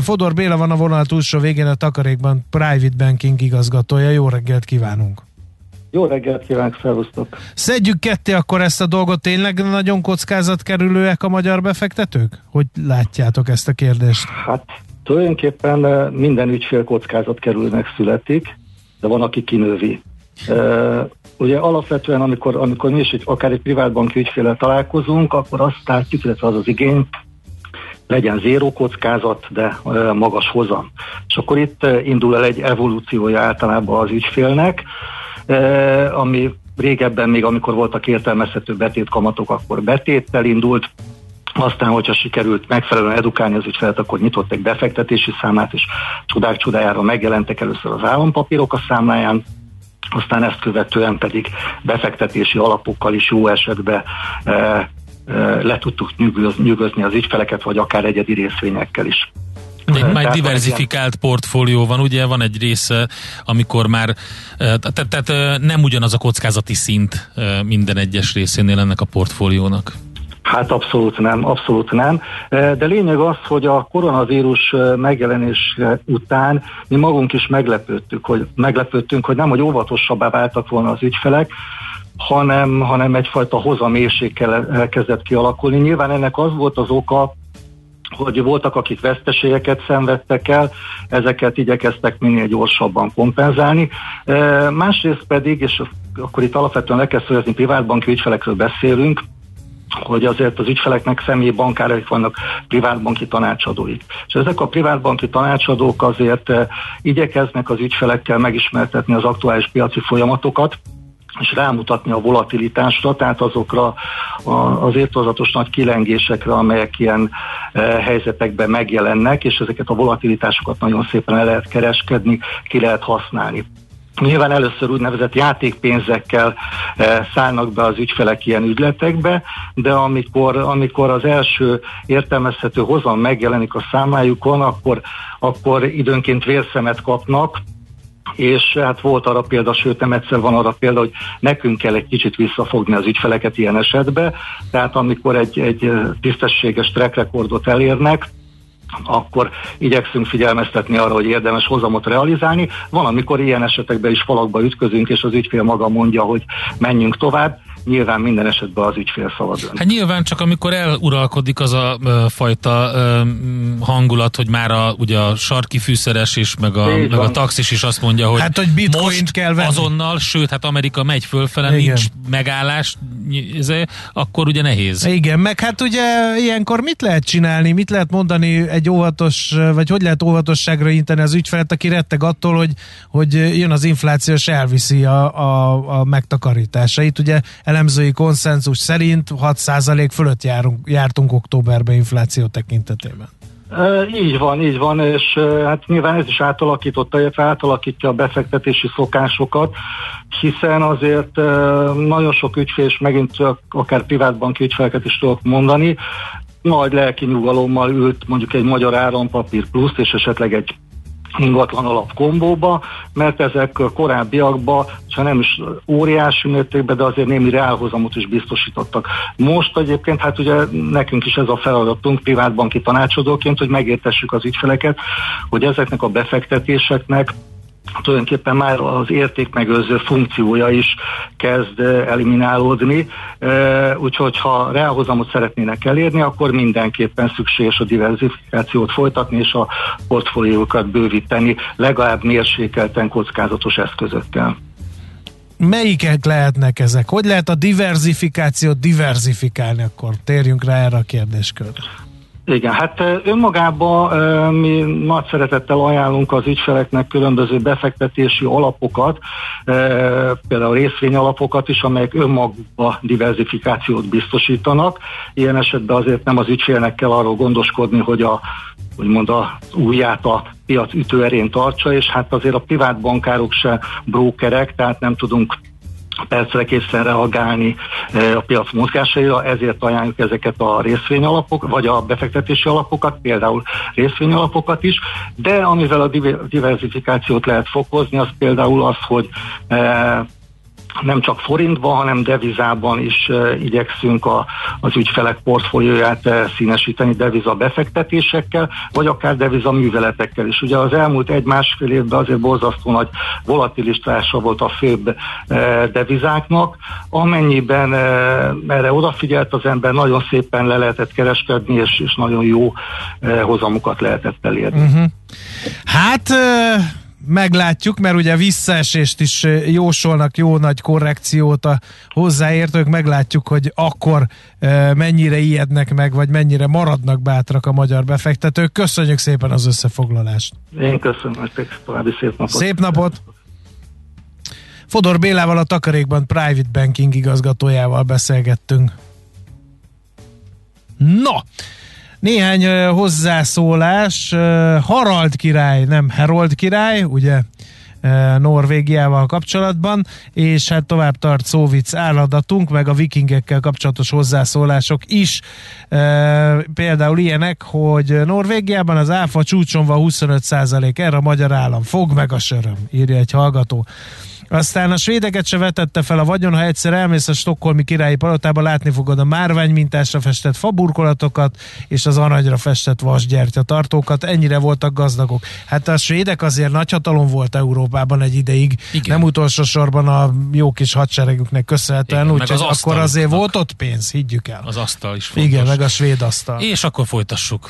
Fodor Béla van a vonal túlsó végén a Takarékban Private Banking igazgatója. Jó reggelt kívánunk! Jó reggelt kívánok, szervusztok! Szedjük ketté akkor ezt a dolgot, tényleg nagyon kockázatkerülőek a magyar befektetők? Hogy látjátok ezt a kérdést? Hát tulajdonképpen minden ügyfél kockázatkerülőnek születik, de van, aki kinővi. Ugye alapvetően, amikor, amikor mi is egy, akár egy privátbanki ügyféle találkozunk, akkor azt látjuk, illetve az az igény, legyen zéró kockázat, de magas hozam. És akkor itt indul el egy evolúciója általában az ügyfélnek, ami régebben még, amikor voltak értelmezhető betétkamatok, akkor betéttel indult, aztán, hogyha sikerült megfelelően edukálni az ügyfelet, akkor nyitott egy befektetési számlát, és csodák csodájára megjelentek először az állampapírok a számláján, aztán ezt követően pedig befektetési alapokkal is jó esetben e, e, le tudtuk nyugozni az ügyfeleket, vagy akár egyedi részvényekkel is. Egy már diversifikált portfólió van, ugye van egy része, amikor már, tehát, tehát nem ugyanaz a kockázati szint minden egyes részénél ennek a portfóliónak. Hát abszolút nem, abszolút nem. De lényeg az, hogy a koronavírus megjelenés után mi magunk is meglepődtük, hogy meglepődtünk, hogy nem, hogy óvatosabbá váltak volna az ügyfelek, hanem, hanem egyfajta hozamérség kezdett kialakulni. Nyilván ennek az volt az oka, hogy voltak, akik veszteségeket szenvedtek el, ezeket igyekeztek minél gyorsabban kompenzálni. Másrészt pedig, és akkor itt alapvetően le kell szögezni, privátbanki ügyfelekről beszélünk, hogy azért az ügyfeleknek személyi bankáraik vannak privátbanki tanácsadóik. És ezek a privátbanki tanácsadók azért igyekeznek az ügyfelekkel megismertetni az aktuális piaci folyamatokat, és rámutatni a volatilitásra, tehát azokra az értozatos nagy kilengésekre, amelyek ilyen e, helyzetekben megjelennek, és ezeket a volatilitásokat nagyon szépen el lehet kereskedni, ki lehet használni. Nyilván először úgynevezett játékpénzekkel e, szállnak be az ügyfelek ilyen ügyletekbe, de amikor, amikor az első értelmezhető hozam megjelenik a számlájukon, akkor, akkor időnként vérszemet kapnak, és hát volt arra példa, sőt nem egyszer van arra példa, hogy nekünk kell egy kicsit visszafogni az ügyfeleket ilyen esetben, tehát amikor egy, egy tisztességes track recordot elérnek, akkor igyekszünk figyelmeztetni arra, hogy érdemes hozamot realizálni. Van, amikor ilyen esetekben is falakba ütközünk, és az ügyfél maga mondja, hogy menjünk tovább. Nyilván minden esetben az ügyfél szava dönt. Hát nyilván csak amikor eluralkodik az a ö, fajta ö, hangulat, hogy már a, ugye a sarki fűszeres is, meg a, meg a taxis is azt mondja, hogy, hát, hogy most kell venni. azonnal, sőt, hát Amerika megy fölfele, Igen. nincs megállás, akkor ugye nehéz. Igen, meg hát ugye ilyenkor mit lehet csinálni, mit lehet mondani egy óvatos, vagy hogy lehet óvatosságra inteni az ügyfelet, aki retteg attól, hogy, hogy jön az infláció, és elviszi a, a, a megtakarításait. Ugye elemzői konszenzus szerint 6% fölött járunk, jártunk októberben infláció tekintetében. Így van, így van, és hát nyilván ez is átalakította, illetve átalakítja a befektetési szokásokat, hiszen azért e, nagyon sok ügyfél, és megint akár privátbanki ügyfeleket is tudok mondani, nagy lelki nyugalommal ült mondjuk egy magyar állampapír plusz, és esetleg egy ingatlan alap kombóba, mert ezek korábbiakban, ha nem is óriási mértékben, de azért némi reálhozamot is biztosítottak. Most egyébként, hát ugye nekünk is ez a feladatunk privátbanki tanácsadóként, hogy megértessük az ügyfeleket, hogy ezeknek a befektetéseknek tulajdonképpen már az értékmegőrző funkciója is kezd eliminálódni, úgyhogy ha reálhozamot szeretnének elérni, akkor mindenképpen szükséges a diversifikációt folytatni és a portfóliókat bővíteni, legalább mérsékelten kockázatos eszközökkel. Melyikek lehetnek ezek? Hogy lehet a diversifikációt diversifikálni? Akkor térjünk rá erre a kérdéskörre. Igen, hát önmagában mi nagy szeretettel ajánlunk az ügyfeleknek különböző befektetési alapokat, például részvényalapokat is, amelyek önmagukban diversifikációt biztosítanak. Ilyen esetben azért nem az ügyfélnek kell arról gondoskodni, hogy a úgymond a újját a piac ütőerén tartsa, és hát azért a privát bankárok se brókerek, tehát nem tudunk percre készen reagálni eh, a piac mozgásaira, ezért ajánljuk ezeket a részvényalapok, vagy a befektetési alapokat, például részvényalapokat is, de amivel a diversifikációt lehet fokozni, az például az, hogy eh, nem csak forintban, hanem devizában is igyekszünk a, az ügyfelek portfólióját színesíteni deviza befektetésekkel, vagy akár deviza műveletekkel is. Ugye az elmúlt egy-másfél évben azért borzasztó nagy volatilitása volt a főbb devizáknak, amennyiben erre odafigyelt az ember, nagyon szépen le lehetett kereskedni, és, és nagyon jó hozamokat lehetett elérni. Uh-huh. Hát meglátjuk, mert ugye visszaesést is jósolnak, jó nagy korrekciót a hozzáértők, meglátjuk, hogy akkor mennyire ijednek meg, vagy mennyire maradnak bátrak a magyar befektetők. Köszönjük szépen az összefoglalást. Én köszönöm, további szép napot. Szép napot! Fodor Bélával a Takarékban Private Banking igazgatójával beszélgettünk. No, néhány hozzászólás. Harald király, nem Herold király, ugye Norvégiával kapcsolatban, és hát tovább tart Szóvic álladatunk, meg a vikingekkel kapcsolatos hozzászólások is. Például ilyenek, hogy Norvégiában az áfa csúcson van 25 erre a magyar állam fog meg a söröm, írja egy hallgató. Aztán a svédeket se vetette fel a vagyon, ha egyszer elmész a stokkolmi királyi palotába, látni fogod a márvány mintásra festett faburkolatokat és az aranyra festett vasgyertya tartókat. Ennyire voltak gazdagok. Hát a svédek azért nagyhatalom volt Európában egy ideig, Igen. nem utolsó sorban a jó kis hadseregüknek köszönhetően, úgyhogy az akkor azért volt ott pénz, higgyük el. Az asztal is fontos. Igen, meg a svéd asztal. És akkor folytassuk.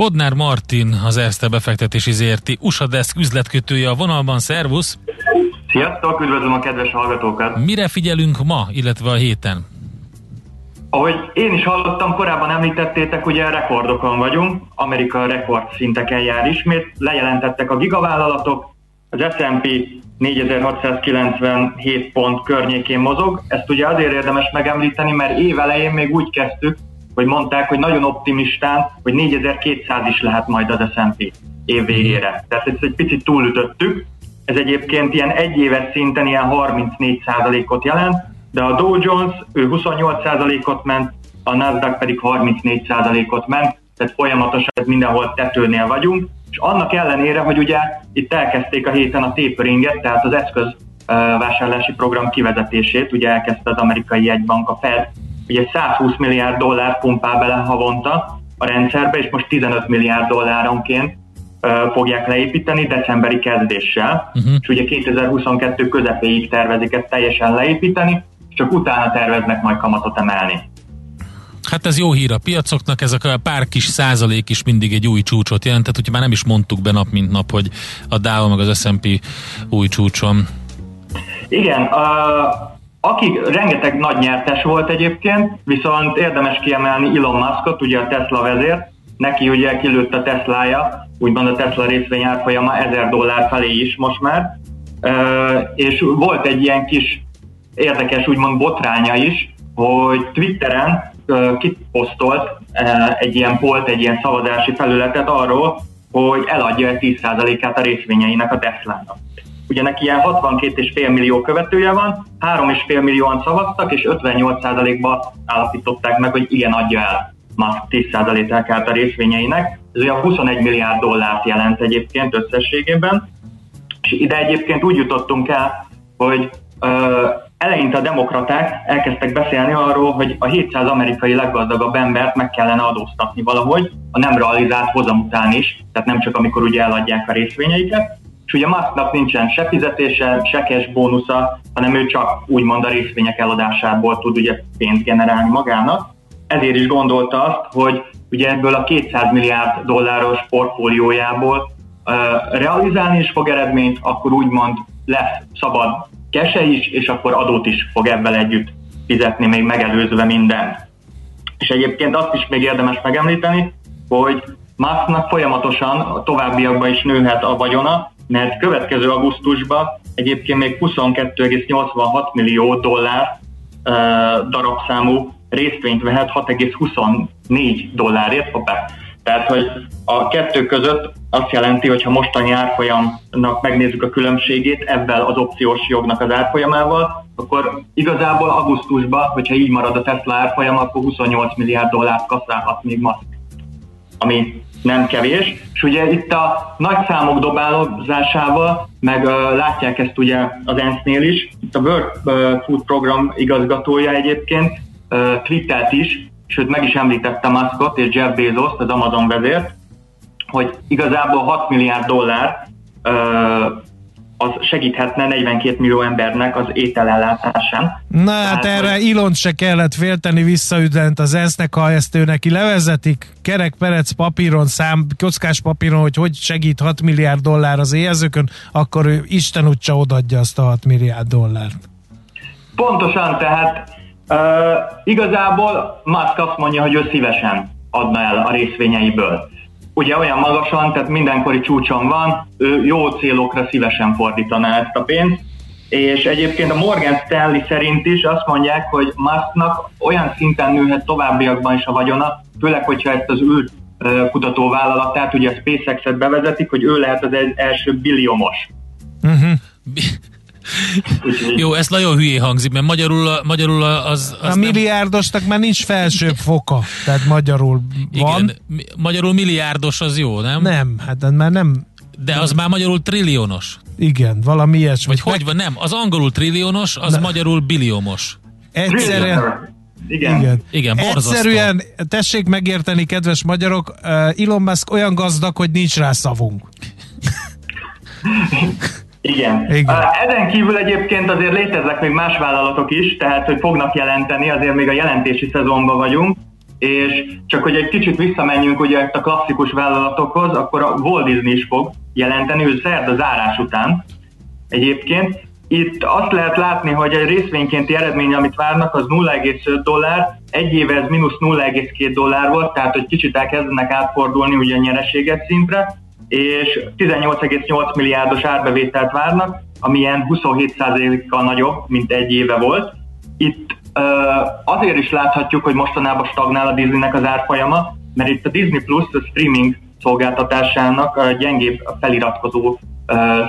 Bodnár Martin, az Erste befektetési ZRT USA Desk üzletkötője a vonalban. Szervusz! Sziasztok, üdvözlöm a kedves hallgatókat! Mire figyelünk ma, illetve a héten? Ahogy én is hallottam, korábban említettétek, ugye rekordokon vagyunk, Amerika rekord szinteken jár ismét, lejelentettek a gigavállalatok, az S&P 4697 pont környékén mozog, ezt ugye azért érdemes megemlíteni, mert év elején még úgy kezdtük, hogy mondták, hogy nagyon optimistán, hogy 4200 is lehet majd az S&P év végére. Tehát ezt egy picit túlütöttük, ez egyébként ilyen egyéves szinten ilyen 34%-ot jelent, de a Dow Jones ő 28%-ot ment, a Nasdaq pedig 34%-ot ment, tehát folyamatosan mindenhol tetőnél vagyunk, és annak ellenére, hogy ugye itt elkezdték a héten a taperinget, tehát az eszköz vásárlási program kivezetését, ugye elkezdte az amerikai jegybank a Fed, ugye 120 milliárd dollár pumpál bele havonta a rendszerbe, és most 15 milliárd dolláronként fogják leépíteni decemberi kezdéssel, uh-huh. és ugye 2022 közepéig tervezik ezt teljesen leépíteni, csak utána terveznek majd kamatot emelni. Hát ez jó hír a piacoknak, ezek a pár kis százalék is mindig egy új csúcsot jelent, tehát ugye már nem is mondtuk be nap mint nap, hogy a Dow meg az S&P új csúcson. Igen, aki rengeteg nagy nyertes volt egyébként, viszont érdemes kiemelni Elon Muskot, ugye a Tesla vezért, neki ugye kilőtt a Teslája, úgymond a Tesla részvény árfolyama 1000 dollár felé is most már, és volt egy ilyen kis érdekes úgymond botránya is, hogy Twitteren kiposztolt egy ilyen polt, egy ilyen szavazási felületet arról, hogy eladja 10%-át a részvényeinek a Tesla-nak. Ugye neki ilyen 62,5 millió követője van, 3,5 millióan szavaztak, és 58%-ba állapították meg, hogy igen, adja el Musk 10%-át a részvényeinek. Ez olyan 21 milliárd dollárt jelent egyébként összességében. És ide egyébként úgy jutottunk el, hogy eleinte a demokraták elkezdtek beszélni arról, hogy a 700 amerikai leggazdagabb embert meg kellene adóztatni valahogy, a nem realizált hozam után is, tehát nem csak amikor ugye eladják a részvényeiket, és ugye Musknak nincsen se fizetése, se cash bónusza, hanem ő csak úgymond a részvények eladásából tud ugye pénzt generálni magának. Ezért is gondolta azt, hogy ugye ebből a 200 milliárd dolláros portfóliójából uh, realizálni is fog eredményt, akkor úgymond lesz szabad kese is, és akkor adót is fog ebben együtt fizetni, még megelőzve mindent. És egyébként azt is még érdemes megemlíteni, hogy Musknak folyamatosan a továbbiakban is nőhet a vagyona, mert következő augusztusban egyébként még 22,86 millió dollár uh, darabszámú részvényt vehet 6,24 dollárért, hoppá, tehát, hogy a kettő között azt jelenti, hogy ha mostani árfolyamnak megnézzük a különbségét ebben az opciós jognak az árfolyamával, akkor igazából augusztusban, hogyha így marad a Tesla árfolyam, akkor 28 milliárd dollárt kaszálhat még Musk, ami nem kevés. És ugye itt a nagy számok dobálózásával, meg uh, látják ezt ugye az ENSZ-nél is, itt a World uh, Food Program igazgatója egyébként uh, twittelt is, sőt meg is említette Muskot és Jeff Bezos, az Amazon vezért, hogy igazából 6 milliárd dollár ö, az segíthetne 42 millió embernek az ételellátásán. Na hát Tehát, erre hogy... Ilont se kellett félteni visszaüdent az ENSZ-nek, ha ezt ő neki levezetik, kerek perec papíron, szám, kockás papíron, hogy hogy segít 6 milliárd dollár az éhezőkön, akkor ő Isten úgyse odaadja azt a 6 milliárd dollárt. Pontosan, tehát Uh, igazából Musk azt mondja, hogy ő szívesen adna el a részvényeiből. Ugye olyan magasan, tehát mindenkori csúcson van, ő jó célokra szívesen fordítaná ezt a pénzt, és egyébként a Morgan Stanley szerint is azt mondják, hogy Musknak olyan szinten nőhet továbbiakban is a vagyona, főleg, hogyha ezt az űr kutatóvállalatát, ugye a SpaceX-et bevezetik, hogy ő lehet az első billiomos. Uh-huh. Jó, ez nagyon hülyé hangzik, mert magyarul, magyarul az... az a milliárdosnak már nincs felsőbb foka, tehát magyarul van. Igen, magyarul milliárdos az jó, nem? Nem, hát már nem... De az már magyarul trilliónos. Igen, valami ilyesmi. Vagy hogy van, nem, az angolul trilliónos, az ne. magyarul billiomos. Egyszerűen... Igen. Igen, Igen Egyszerűen tessék megérteni, kedves magyarok, uh, Elon Musk olyan gazdag, hogy nincs rá szavunk. Igen. Igen. Ezen kívül egyébként azért léteznek még más vállalatok is, tehát hogy fognak jelenteni, azért még a jelentési szezonban vagyunk, és csak hogy egy kicsit visszamenjünk ugye a klasszikus vállalatokhoz, akkor a Walt Disney is fog jelenteni, ő szerd az árás után egyébként. Itt azt lehet látni, hogy egy részvénykénti eredmény, amit várnak, az 0,5 dollár, egy éve ez mínusz 0,2 dollár volt, tehát hogy kicsit elkezdenek átfordulni ugye a nyereséget szintre, és 18,8 milliárdos árbevételt várnak, ami ilyen 27%-kal nagyobb, mint egy éve volt. Itt azért is láthatjuk, hogy mostanában stagnál a Disneynek az árfolyama, mert itt a Disney Plus a streaming szolgáltatásának gyengébb feliratkozó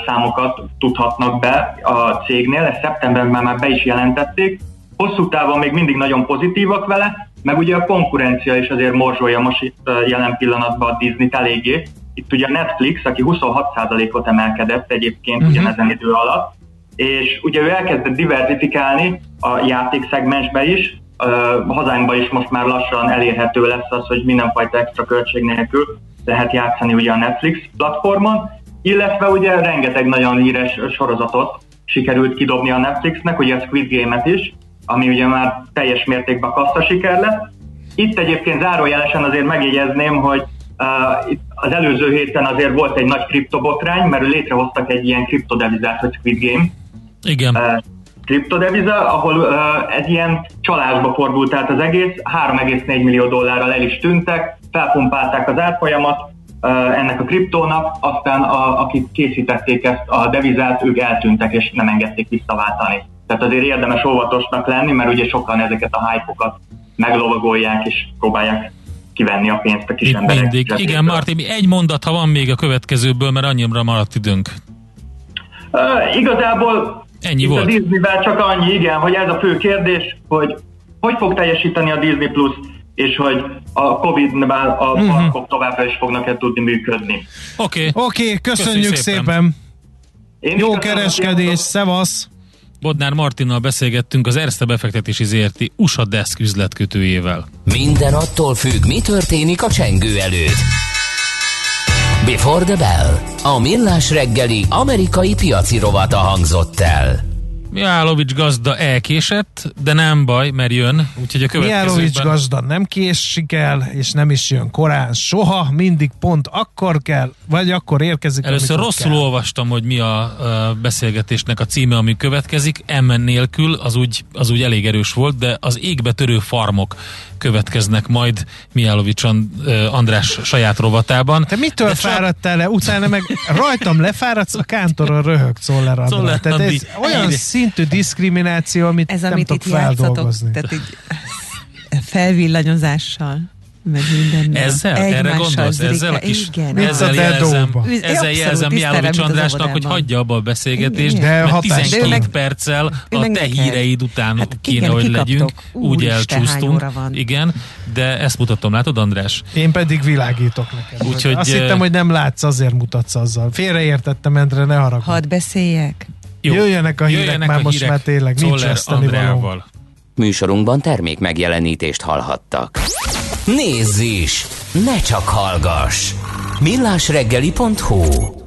számokat tudhatnak be a cégnél, ezt szeptemberben már be is jelentették, hosszú távon még mindig nagyon pozitívak vele, meg ugye a konkurencia is azért morzsolja most itt jelen pillanatban a Disney-t eléggé. Itt ugye a Netflix, aki 26%-ot emelkedett egyébként uh-huh. ugyanezen idő alatt, és ugye ő elkezdett diversifikálni a játékszegmensbe is, a hazánkban is most már lassan elérhető lesz az, hogy mindenfajta extra költség nélkül lehet játszani ugye a Netflix platformon, illetve ugye rengeteg nagyon híres sorozatot sikerült kidobni a Netflixnek, ugye a Squid Game-et is, ami ugye már teljes mértékben kassza siker lett. Itt egyébként zárójelesen azért megjegyezném, hogy uh, az előző héten azért volt egy nagy kriptobotrány, mert létrehoztak egy ilyen kriptodevizát, hogy Squid Game. Igen. Kriptodeviza, ahol egy ilyen csalásba fordult tehát az egész, 3,4 millió dollárral el is tűntek, felpumpálták az árfolyamat ennek a kriptónak, aztán a, akik készítették ezt a devizát, ők eltűntek és nem engedték visszaváltani. Tehát azért érdemes óvatosnak lenni, mert ugye sokan ezeket a hype meglovagolják és próbálják kivenni a pénzt a kis Itt emberek. Mindig. Igen, Martin, egy mondat, ha van még a következőből, mert annyira maradt időnk. Uh, igazából Ennyi volt. a Disney-vel csak annyi, igen, hogy ez a fő kérdés, hogy hogy fog teljesíteni a Disney Plus, és hogy a Covid-nál a uh-huh. parkok továbbra is fognak-e tudni működni. Oké. Okay. Oké, okay, köszönjük, köszönjük szépen. szépen. Én Jó kereskedés, szevasz! Bodnár Martinnal beszélgettünk az Erste befektetési ZRT USA Desk üzletkötőjével. Minden attól függ, mi történik a csengő előtt. Before the Bell. A millás reggeli amerikai piaci rovata hangzott el. Mihálovics gazda elkésett, de nem baj, mert jön, úgyhogy a következőben... Mihálovics gazda nem késik el, és nem is jön korán soha, mindig pont akkor kell, vagy akkor érkezik, Először rosszul kell. olvastam, hogy mi a, a beszélgetésnek a címe, ami következik, M nélkül, az úgy, az úgy elég erős volt, de az égbe törő farmok következnek majd Mihálovics András saját rovatában. Te mitől De fáradtál le? Utána meg rajtam lefáradsz, a kántoron röhög Czoller András. Tehát ez olyan szintű diszkrimináció, amit ez, nem amit tudok feldolgozni. Tehát így felvillanyozással meg minden. Ezzel? Erre gondolsz? Ezzel a kis, igen. ezzel jelzem, ezzel jelzem Miálovics Andrásnak, hogy hagyja abba a beszélgetést, de mert 12 meg, perccel a te híreid után hát kéne, igen, hogy legyünk, úgy elcsúsztunk. Igen, de ezt mutatom, látod András? Én pedig világítok neked. Úgyhogy, Azt hittem, hogy nem látsz, azért mutatsz azzal. Félreértettem, Endre, ne haragudj. Hadd beszéljek. Jó. Jöjjenek a hírek, Jöjjenek már a most hírek már tényleg nincs veszteni Műsorunkban termék megjelenítést hallhattak. Nézz is! Ne csak hallgass! millásreggeli.hu